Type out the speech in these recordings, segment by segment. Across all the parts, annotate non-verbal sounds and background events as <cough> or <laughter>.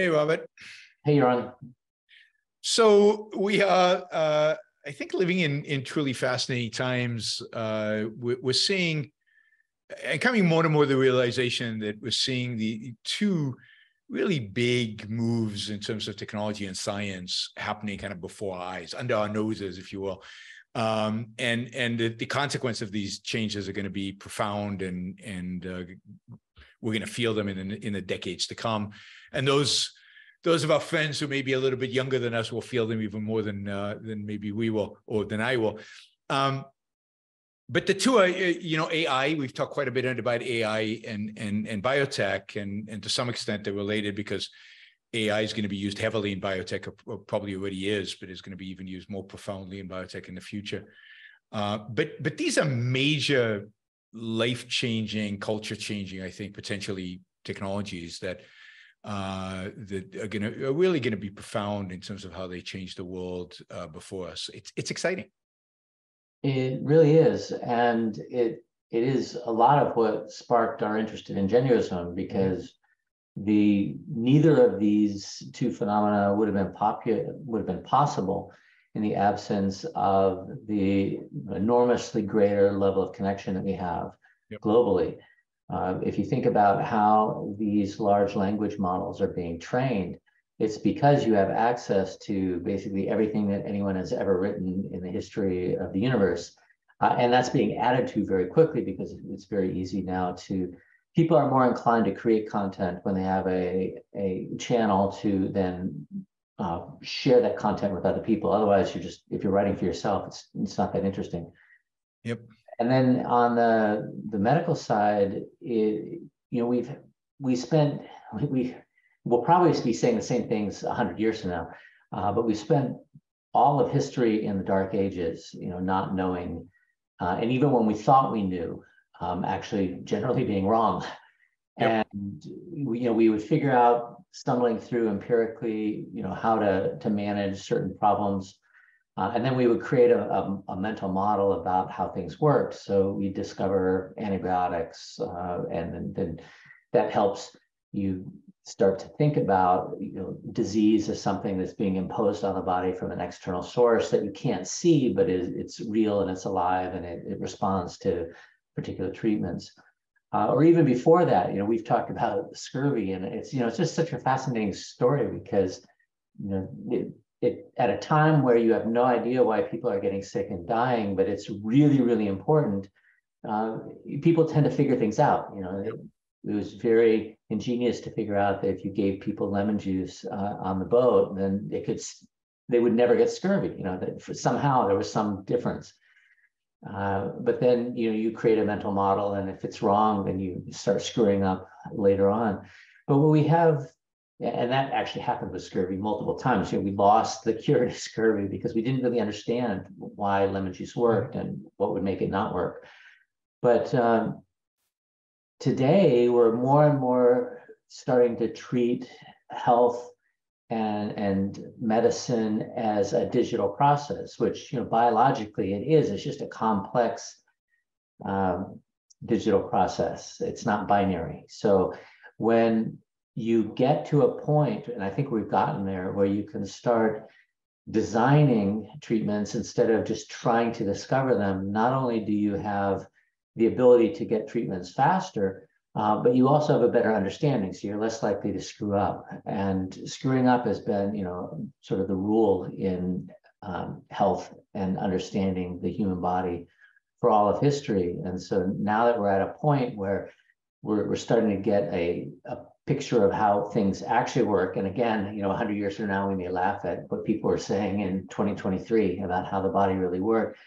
Hey, Robert. Hey, Yaron. So we are, uh, I think, living in in truly fascinating times. Uh, we're, we're seeing, and coming more and more the realization that we're seeing the two really big moves in terms of technology and science happening kind of before our eyes, under our noses, if you will. Um, and and the, the, consequence of these changes are going to be profound, and and uh, we're going to feel them in in the decades to come. And those those of our friends who may be a little bit younger than us will feel them even more than uh, than maybe we will or than I will. Um, but the two are, uh, you know, AI. We've talked quite a bit about AI and and and biotech, and and to some extent they're related because AI is going to be used heavily in biotech, or probably already is, but is going to be even used more profoundly in biotech in the future. Uh, but but these are major life changing, culture changing, I think, potentially technologies that uh, that are going to are really going to be profound in terms of how they change the world uh, before us. It's it's exciting. It really is, and it it is a lot of what sparked our interest in Ingenuism because the neither of these two phenomena would have been popular would have been possible in the absence of the enormously greater level of connection that we have yep. globally. Uh, if you think about how these large language models are being trained, it's because you have access to basically everything that anyone has ever written in the history of the universe. Uh, and that's being added to very quickly because it's very easy now to, people are more inclined to create content when they have a, a channel to then uh, share that content with other people. Otherwise, you're just, if you're writing for yourself, it's, it's not that interesting. Yep. And then on the, the medical side, it, you know, we've, we spent, we, we'll probably be saying the same things 100 years from now. Uh, but we spent all of history in the dark ages, you know, not knowing, uh, and even when we thought we knew, um, actually generally being wrong. Yep. And we, you know, we would figure out stumbling through empirically, you know, how to to manage certain problems, uh, and then we would create a, a, a, mental model about how things worked. So we discover antibiotics, uh, and then, that helps you start to think about you know disease as something that's being imposed on the body from an external source that you can't see but is it's real and it's alive and it, it responds to particular treatments uh, or even before that you know we've talked about scurvy and it's you know it's just such a fascinating story because you know it, it at a time where you have no idea why people are getting sick and dying but it's really really important uh, people tend to figure things out you know it, it was very ingenious to figure out that if you gave people lemon juice uh, on the boat, then they could they would never get scurvy. You know that somehow there was some difference. Uh, but then you know you create a mental model, and if it's wrong, then you start screwing up later on. But what we have, and that actually happened with scurvy multiple times. You know, we lost the cure to <laughs> scurvy because we didn't really understand why lemon juice worked and what would make it not work. But um, today we're more and more starting to treat health and, and medicine as a digital process, which you know biologically it is. It's just a complex um, digital process. It's not binary. So when you get to a point, and I think we've gotten there, where you can start designing treatments instead of just trying to discover them, not only do you have the ability to get treatments faster, uh, but you also have a better understanding, so you're less likely to screw up. And screwing up has been, you know, sort of the rule in um, health and understanding the human body for all of history. And so now that we're at a point where we're, we're starting to get a, a picture of how things actually work. And again, you know, 100 years from now, we may laugh at what people are saying in 2023 about how the body really works.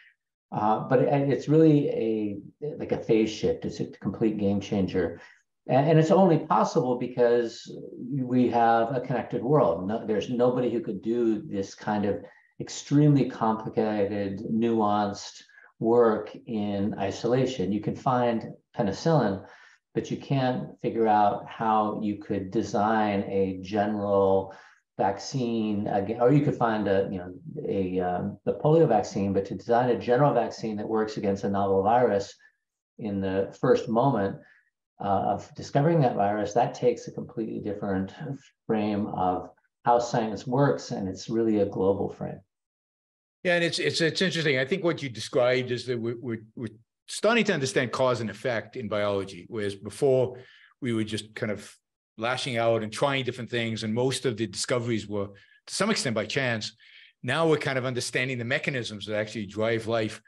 Uh, but it, it's really a like a phase shift. It's a complete game changer. And, and it's only possible because we have a connected world. No, there's nobody who could do this kind of extremely complicated, nuanced work in isolation. You can find penicillin, but you can't figure out how you could design a general vaccine, again, or you could find a, you know, a um, the polio vaccine, but to design a general vaccine that works against a novel virus in the first moment, uh, of discovering that virus, that takes a completely different frame of how science works, and it's really a global frame. Yeah, and it's it's it's interesting. I think what you described is that we're, we're, we're starting to understand cause and effect in biology, whereas before we were just kind of lashing out and trying different things, and most of the discoveries were to some extent by chance. Now we're kind of understanding the mechanisms that actually drive life.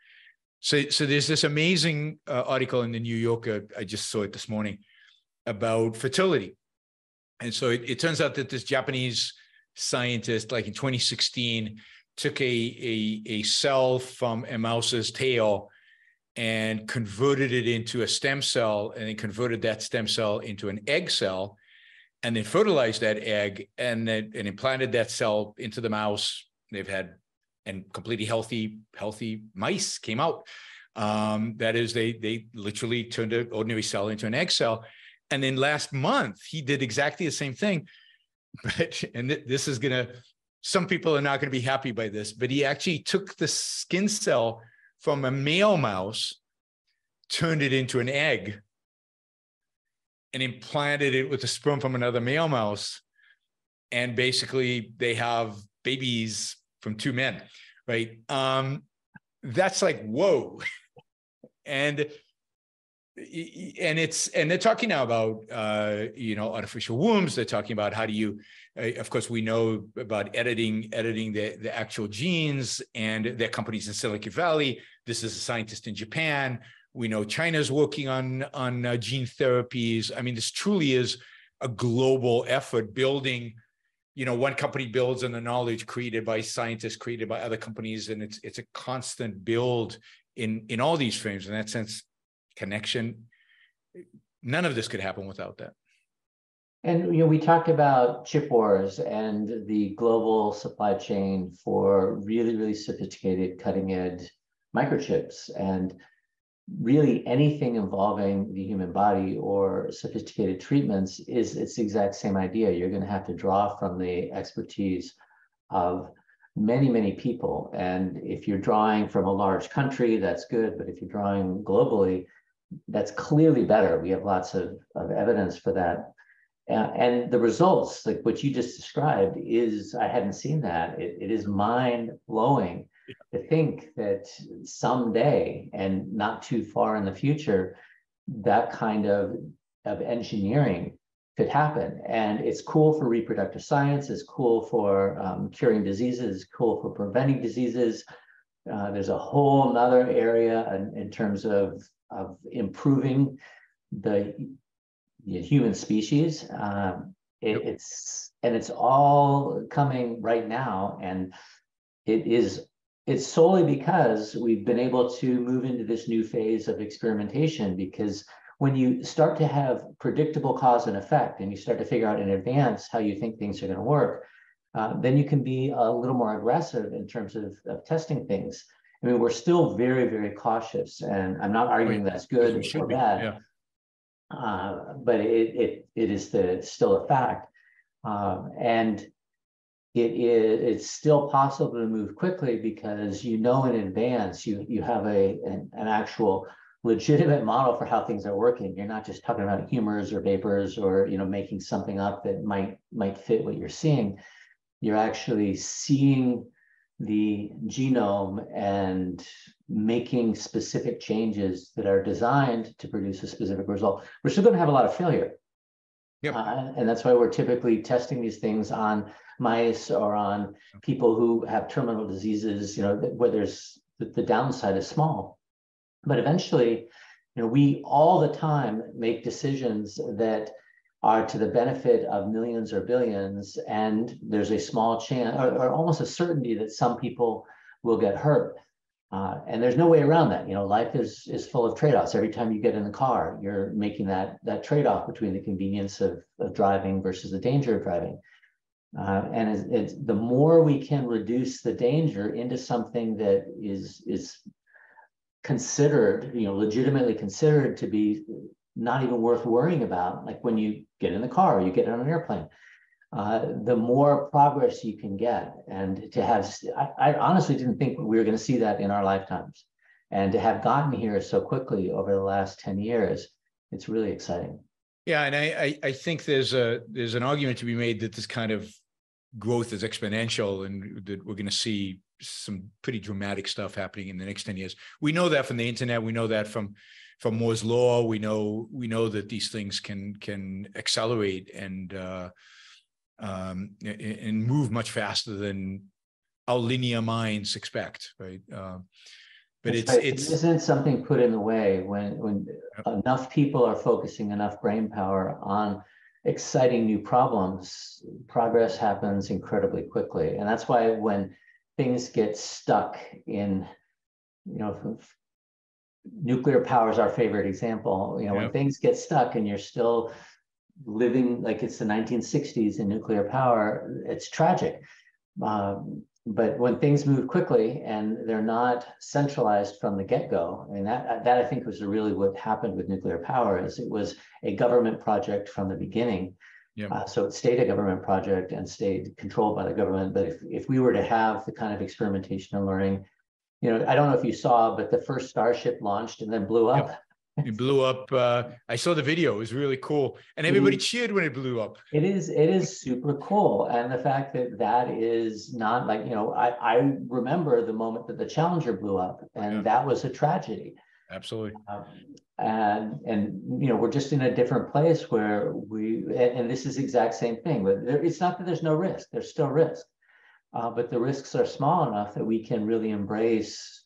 So, so there's this amazing uh, article in the New Yorker. I just saw it this morning about fertility, and so it, it turns out that this Japanese scientist, like in 2016, took a, a, a cell from a mouse's tail and converted it into a stem cell and then converted that stem cell into an egg cell and then fertilized that egg and then and implanted that cell into the mouse. They've had and completely healthy healthy mice came out. Um, that is they they literally turned an ordinary cell into an egg cell. And then last month he did exactly the same thing. <laughs> But and th- this is gonna some people are not going to be happy by this, but he actually took the skin cell from a male mouse, turned it into an egg, and implanted it with a sperm from another male mouse. And basically, they have babies from two men, right? Um, that's like, whoa. <laughs> and and it's and they're talking now about uh, you know artificial wombs. They're talking about how do you, uh, of course, we know about editing editing the the actual genes, and their companies in Silicon Valley. This is a scientist in Japan. We know China's working on on uh, gene therapies. I mean, this truly is a global effort building. You know, one company builds on the knowledge created by scientists, created by other companies, and it's it's a constant build in in all these frames. In that sense, connection. None of this could happen without that. And you know, we talked about chip wars and the global supply chain for really, really sophisticated cutting edge microchips and really anything involving the human body or sophisticated treatments is it's the exact same idea. You're going to have to draw from the expertise of many, many people. And if you're drawing from a large country, that's good. But if you're drawing globally, that's clearly better. We have lots of, of evidence for that. And the results, like what you just described, is I hadn't seen that. It, it is mind blowing. To think that someday and not too far in the future, that kind of, of engineering could happen. And it's cool for reproductive science, it's cool for um, curing diseases, it's cool for preventing diseases. Uh, there's a whole nother area in, in terms of of improving the, the human species. Um, it. It's and it's all coming right now, and it is it's solely because we've been able to move into this new phase of experimentation because when you start to have predictable cause and effect and you start to figure out in advance how you think things are going to work uh, then you can be a little more aggressive in terms of, of testing things I mean, we're still very, very cautious, and I'm not arguing that's good or bad. Yeah. Uh, but it, it it is the still a fact, um, and it is it's still possible to move quickly because you know in advance you you have a an, an actual legitimate model for how things are working. You're not just talking about humors or vapors or you know making something up that might might fit what you're seeing. You're actually seeing the genome and making specific changes that are designed to produce a specific result, we're still going to have a lot of failure. Yep. Uh, and that's why we're typically testing these things on mice or on people who have terminal diseases, you know, where there's the, downside is small. But eventually, you know, we all the time make decisions that are to the benefit of millions or billions, and there's a small chance or, or almost a certainty that some people will get hurt. Uh, and there's no way around that. You know, life is is full of trade-offs. Every time you get in the car, you're making that that trade-off between the convenience of, of driving versus the danger of driving. Uh, and it's, it's, the more we can reduce the danger into something that is is considered, you know, legitimately considered to be not even worth worrying about, like when you get in the car or you get on an airplane. Uh, the more progress you can get. And to have, I, I honestly didn't think we were going to see that in our lifetimes. And to have gotten here so quickly over the last 10 years it's really exciting. Yeah, and I, I, I think there's a there's an argument to be made that this kind of growth is exponential, and that we're going to see some pretty dramatic stuff happening in the next ten years. We know that from the internet. We know that from from Moore's law. We know we know that these things can can accelerate and uh, um, and move much faster than our linear minds expect, right? Uh, but it's right. it's isn't something put in the way when when enough people are focusing enough brain power on exciting new problems progress happens incredibly quickly. And that's why when things get stuck in you know nuclear power is our favorite example you know when things get stuck and you're still living like it's the 1960s in nuclear power it's tragic. Um, but when things move quickly and they're not centralized from the get-go, and that that I think was really what happened with nuclear power is it was a government project from the beginning. Yep. Uh, so it stayed a government project and stayed controlled by the government. But if, if we were to have the kind of experimentation and learning, you know, I don't know if you saw, but the first Starship launched and then blew up. It blew up. Uh, I saw the video; it was really cool, and everybody cheered when it blew up. It is. It is super cool, and the fact that that is not like you know. I I remember the moment that the Challenger blew up, and yeah. that was a tragedy. Absolutely. Um, and and you know we're just in a different place where we and, and this is exact same thing. But there, it's not that there's no risk. There's still risk, uh, but the risks are small enough that we can really embrace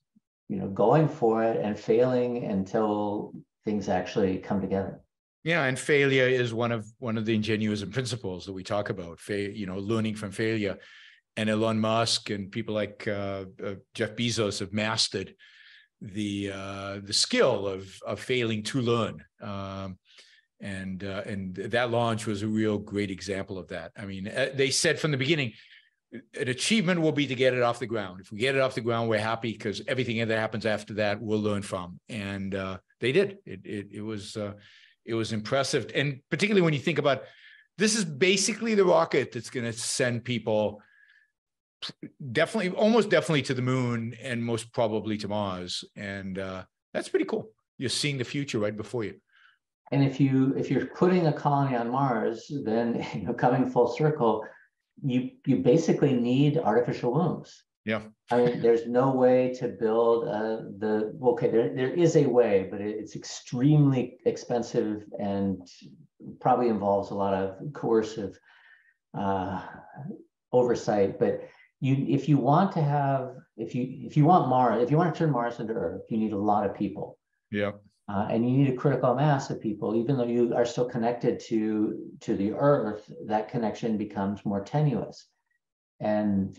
you know, going for it and failing until things actually come together. Yeah, and failure is one of one of the ingenuism principles that we talk about. Fa- you know, learning from failure, and Elon Musk and people like uh, uh, Jeff Bezos have mastered the uh, the skill of of failing to learn. Um, and uh, and that launch was a real great example of that. I mean, uh, they said from the beginning, an achievement will be to get it off the ground. If we get it off the ground, we're happy because everything that happens after that we'll learn from. And uh, they did. It it, it was uh, it was impressive, and particularly when you think about this is basically the rocket that's going to send people definitely, almost definitely to the moon, and most probably to Mars. And uh, that's pretty cool. You're seeing the future right before you. And if you if you're putting a colony on Mars, then <laughs> you know, coming full circle you you basically need artificial wombs. Yeah. I mean, there's no way to build uh, the okay. There there is a way, but it's extremely expensive and probably involves a lot of coercive uh, oversight. But you, if you want to have, if you if you want Mars, if you want to turn Mars into Earth, you need a lot of people. Yeah. Uh, and you need a critical mass of people, even though you are still connected to, to the earth, that connection becomes more tenuous. And,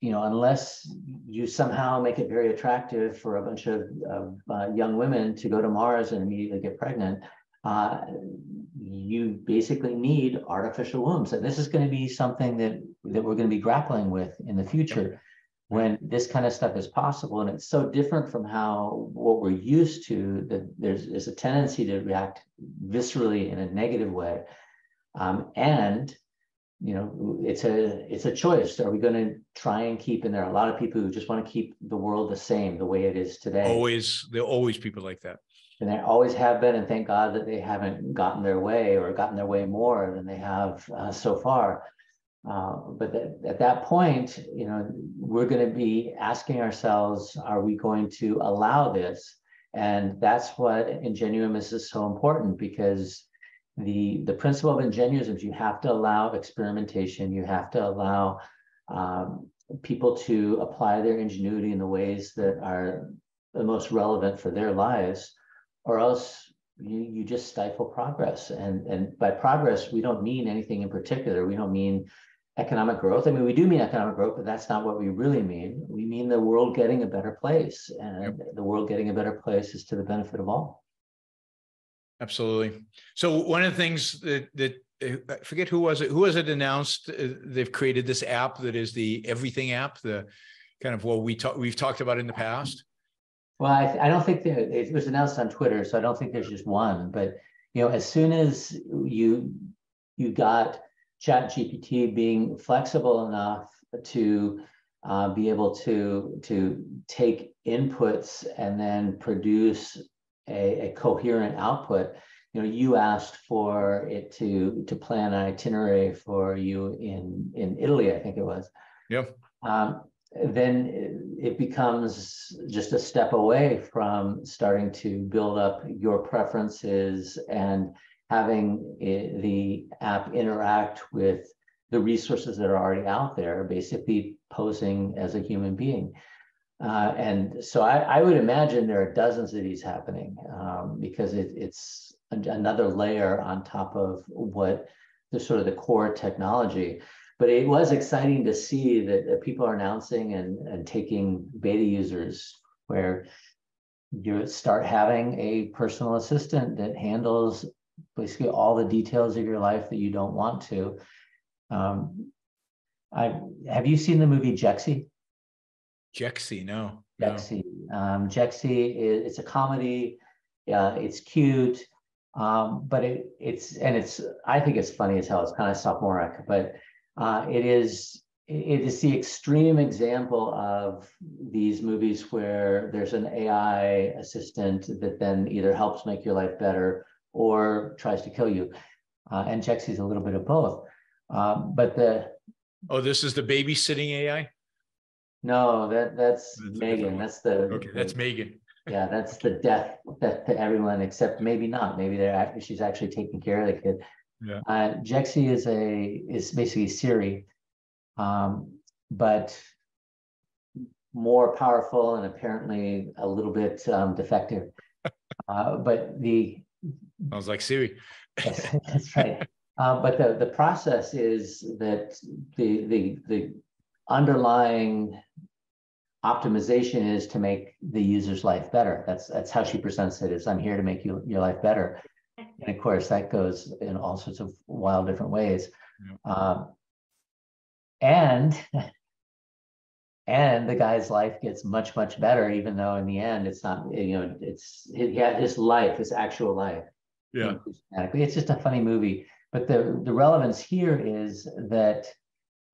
you know, unless you somehow make it very attractive for a bunch of, of uh, young women to go to Mars and immediately get pregnant, uh, you basically need artificial wombs. And this is going to be something that, that we're going to be grappling with in the future when this kind of stuff is possible and it's so different from how what we're used to that there's, there's a tendency to react viscerally in a negative way. Um, and you know it's a it's a choice. Are we going to try and keep and there? Are a lot of people who just want to keep the world the same the way it is today. Always there are always people like that. And there always have been and thank god that they haven't gotten their way or gotten their way more than they have uh, so far uh, but at that point, you know, we're going to be asking ourselves, are we going to allow this? And that's what ingenuism is, is so important because the the principle of ingenuism is you have to allow experimentation, you have to allow um, people to apply their ingenuity in the ways that are the most relevant for their lives, or else you you just stifle progress. And and by progress, we don't mean anything in particular. We don't mean economic growth. I mean, we do mean economic growth, but that's not what we really mean. We mean the world getting a better place, and yep. the world getting a better place is to the benefit of all. Absolutely. So one of the things that that I forget who was it who was it announced uh, they've created this app that is the everything app, the kind of what we talk we've talked about in the past. Well, I, I don't think that it was announced on Twitter, so I don't think there's just one. But you know, as soon as you you got chat gpt being flexible enough to uh, be able to to take inputs and then produce a, a, coherent output you know, you asked for it to to plan an itinerary for you in in Italy, I think it was. Yep. Um, then it becomes just a step away from starting to build up your preferences and having it, the app interact with the resources that are already out there, basically posing as a human being. Uh, and so I, I, would imagine there are dozens of these happening um, because it, it's another layer on top of what the sort of the core technology. But it was exciting to see that, that people are announcing and, and taking beta users where you start having a personal assistant that handles basically all the details of your life that you don't want to. Um, I have you seen the movie Jexi? Jexi, no. Jexi. No. Um, Jexi is it's a comedy. Yeah, it's cute. Um, but it, it's and it's I think it's funny as hell. It's kind of sophomoric, but uh, it is it is the extreme example of these movies where there's an AI assistant that then either helps make your life better or tries to kill you. Uh, and Jexi is a little bit of both. Um, but the oh, this is the babysitting AI. No, that that's, that's Megan. That's the okay. That's the, Megan. <laughs> Yeah, that's the death death to everyone except maybe not. Maybe they're actually she's actually taking care of the kid. Yeah. Uh, Jexi is a is basically Siri, um, but more powerful and apparently a little bit um, defective. <laughs> uh, but the sounds like Siri. <laughs> that's right. Uh, but the, the process is that the the the underlying optimization is to make the user's life better. That's that's how she presents it. Is I'm here to make you, your life better. And of course, that goes in all sorts of wild different ways. Yeah. Um, and and the guy's life gets much much better, even though in the end it's not. You know, it's he had his life, his actual life. Yeah, it's just a funny movie. But the the relevance here is that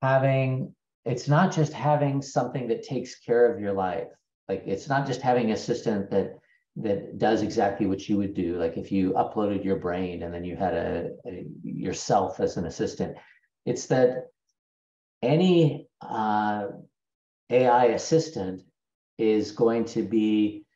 having it's not just having something that takes care of your life. Like it's not just having an assistant that that does exactly what you would do. Like if you uploaded your brain and then you had a, a yourself as an assistant, it's that any uh, AI assistant is going to be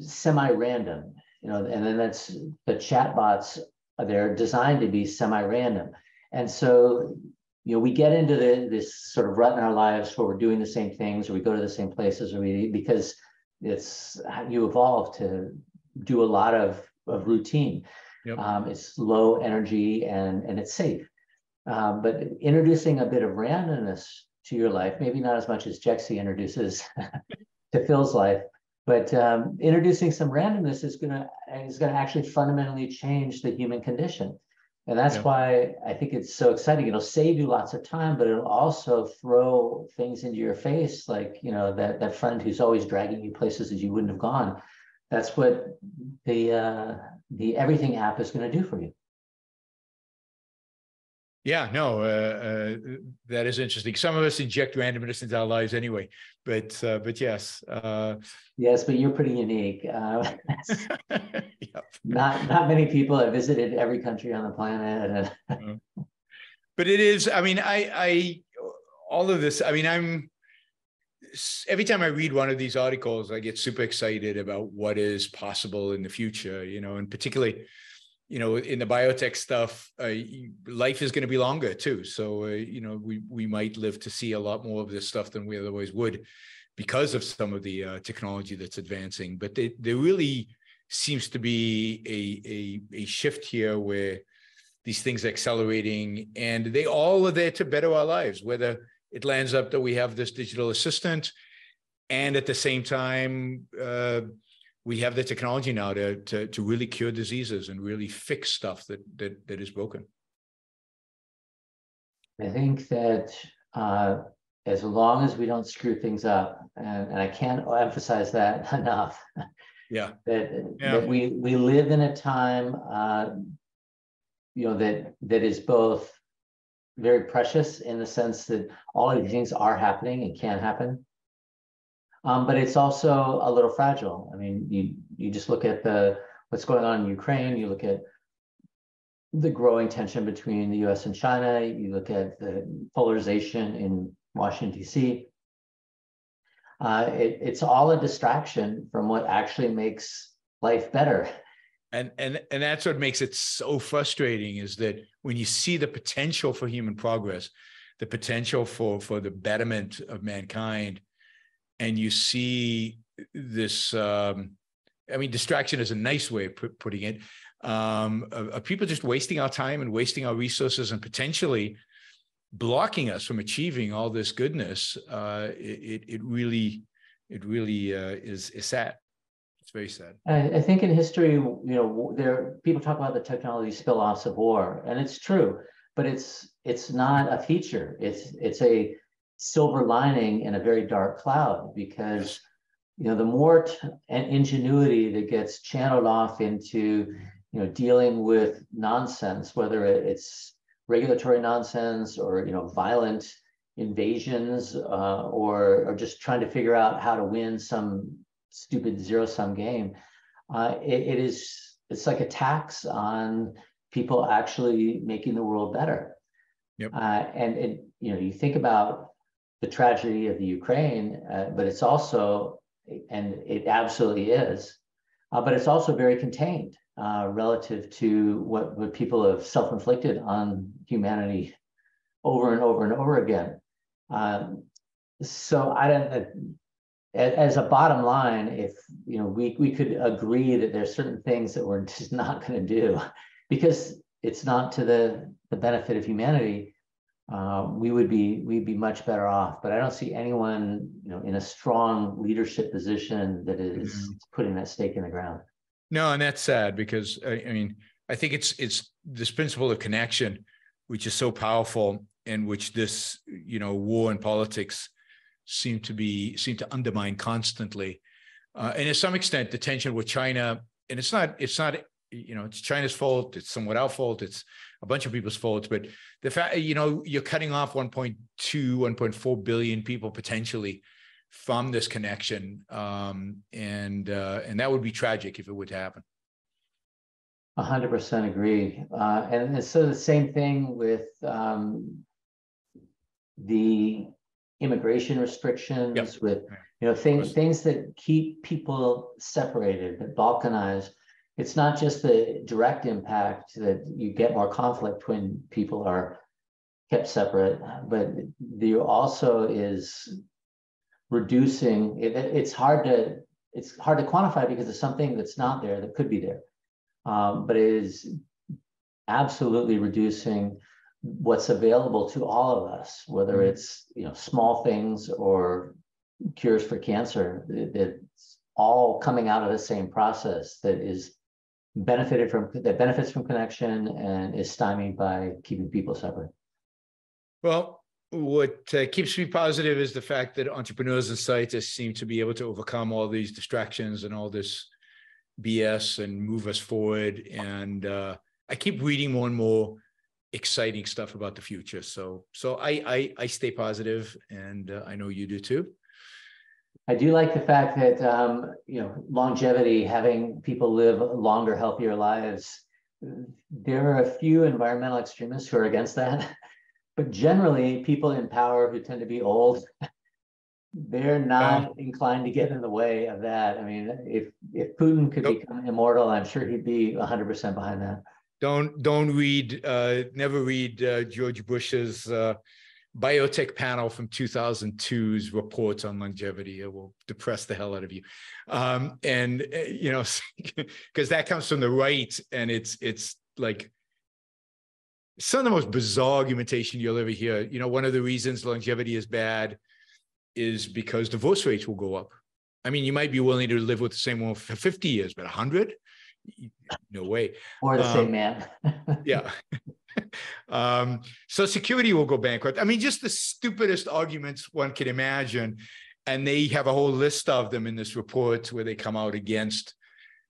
semi-random, you know, and then that's the chatbots. They're designed to be semi-random, and so you know we get into the, this sort of rut in our lives where we're doing the same things, or we go to the same places, or we because it's you evolve to do a lot of, of routine. Yep. Um, it's low energy and, and it's safe. Um, but introducing a bit of randomness to your life, maybe not as much as Jexi introduces <laughs> to Phil's life, but um, introducing some randomness is gonna is gonna actually fundamentally change the human condition. And that's yeah. why I think it's so exciting. It'll save you lots of time, but it'll also throw things into your face, like you know that that friend who's always dragging you places that you wouldn't have gone. That's what the uh, the everything app is going to do for you. Yeah, no, uh, uh, that is interesting. Some of us inject randomness into our lives anyway, but uh, but yes. Uh, yes, but you're pretty unique. Uh, <laughs> yep. Not not many people have visited every country on the planet. but it is. I mean, I I all of this. I mean, I'm every time I read one of these articles, I get super excited about what is possible in the future. You know, and particularly you know, in the biotech stuff, uh, life is going to be longer too. So, uh, you know, we we might live to see a lot more of this stuff than we otherwise would, because of some of the uh, technology that's advancing. But there really seems to be a, a a shift here where these things are accelerating, and they all are there to better our lives. Whether it lands up that we have this digital assistant, and at the same time uh, we have the technology now to, to, to really cure diseases and really fix stuff that, that, that is broken. I think that uh, as long as we don't screw things up, and, and I can't emphasize that <laughs> enough. Yeah. that, yeah. that we we live in a time, uh, you know, that that is both very precious in the sense that all of these things are happening and can happen, um, but it's also a little fragile. I mean, you you just look at the what's going on in Ukraine. You look at the growing tension between the US and China. You look at the polarization in Washington, D.C. Uh, it, it's all a distraction from what actually makes life better. And, and and that's what makes it so frustrating is that when you see the potential for human progress, the potential for for the betterment of mankind, and you see this um, I mean, distraction is a nice way of put, putting it. Um, people just wasting our time and wasting our resources and potentially blocking us from achieving all this goodness. Uh, it, it really, it really uh, is, is sad. It's very sad. I, I think in history, you know, there people talk about the technology spill-offs of war, and it's true, but it's it's not a feature. It's it's a silver lining in a very dark cloud because you know, the more t- ingenuity that gets channeled off into, you know, dealing with nonsense, whether it's regulatory nonsense or, you know, violent invasions uh, or, or just trying to figure out how to win some stupid zero sum game, uh, it, it is, it's like a tax on people actually making the world better. Yep. Uh, and, and, you know, you think about the tragedy of the Ukraine, uh, but it's also and it absolutely is. Uh, but it's also very contained uh, relative to what, what people have self-inflicted on humanity over and over and over again. Um, so I don't. Uh, as a bottom line, if you know, we we could agree that there's certain things that we're <laughs> just not going to do because it's not to the the benefit of humanity uh, we would be we'd be much better off. But I don't see anyone, you know, in a strong leadership position that is mm-hmm. putting that stake in the ground. No, and that's sad because I, I mean I think it's it's this principle of connection, which is so powerful, and which this you know war and politics seem to be seem to undermine constantly, uh, and to some extent the tension with China. And it's not it's not you know it's China's fault. It's somewhat our fault. It's a bunch of people's faults, but the fact you know you're cutting off 1.2, 1.4 billion people potentially from this connection, um, and uh, and that would be tragic if it would happen. A hundred percent agree, uh, and, and so the same thing with um, the immigration restrictions, yep. with you know things things that keep people separated, that balkanize it's not just the direct impact that you get more conflict when people are kept separate, but there also is reducing. It, it's hard to it's hard to quantify because it's something that's not there that could be there, um, but it is absolutely reducing what's available to all of us, whether mm-hmm. it's you know small things or cures for cancer. It's all coming out of the same process that is benefited from that benefits from connection and is stymied by keeping people separate? Well, what uh, keeps me positive is the fact that entrepreneurs and scientists seem to be able to overcome all these distractions and all this BS and move us forward. And uh, I keep reading more and more exciting stuff about the future. So, so I I, I stay positive, and uh, I know you do too. I do like the fact that um, you know longevity, having people live longer, healthier lives. There are a few environmental extremists who are against that, <laughs> but generally, people in power who tend to be old, <laughs> they're not inclined to get in the way of that. I mean, if if Putin could nope. become immortal, I'm sure he'd be 100% behind that. Don't don't read, uh, never read uh, George Bush's. Uh, biotech panel from 2002's reports on longevity. It will depress the hell out of you. Um, and, uh, you know, <laughs> because that comes from the right and it's, it's like, some of the most bizarre argumentation you'll ever hear. You know, one of the reasons longevity is bad is because divorce rates will go up. I mean, you might be willing to live with the same woman for 50 years, but 100? No way. Or the um, same man. <laughs> yeah. <laughs> um, Social Security will go bankrupt. I mean, just the stupidest arguments one can imagine. And they have a whole list of them in this report where they come out against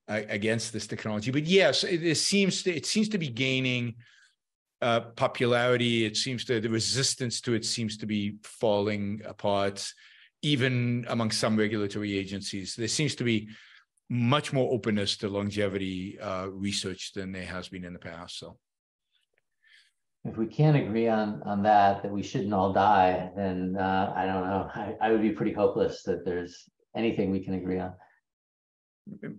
uh, against this technology. But yes, it, it, seems to it seems to be gaining uh, popularity. It seems to the resistance to it seems to be falling apart, even among some regulatory agencies. There seems to be much more openness to longevity uh, research than there has been in the past. So. if we can't agree on, on that, that we shouldn't all die, then, uh, I don't know, I, I would be pretty hopeless that there's anything we can agree on.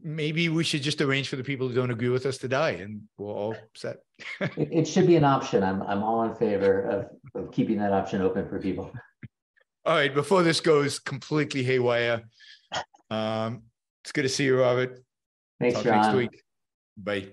Maybe we should just arrange for the people who don't agree with us to die and we're all set. <laughs> It, it should be an option. I'm, I'm all in favor of, of keeping that option open for people. All right, before this goes completely haywire, um, it's good to see you, Robert. Thanks, Talk next week. Bye.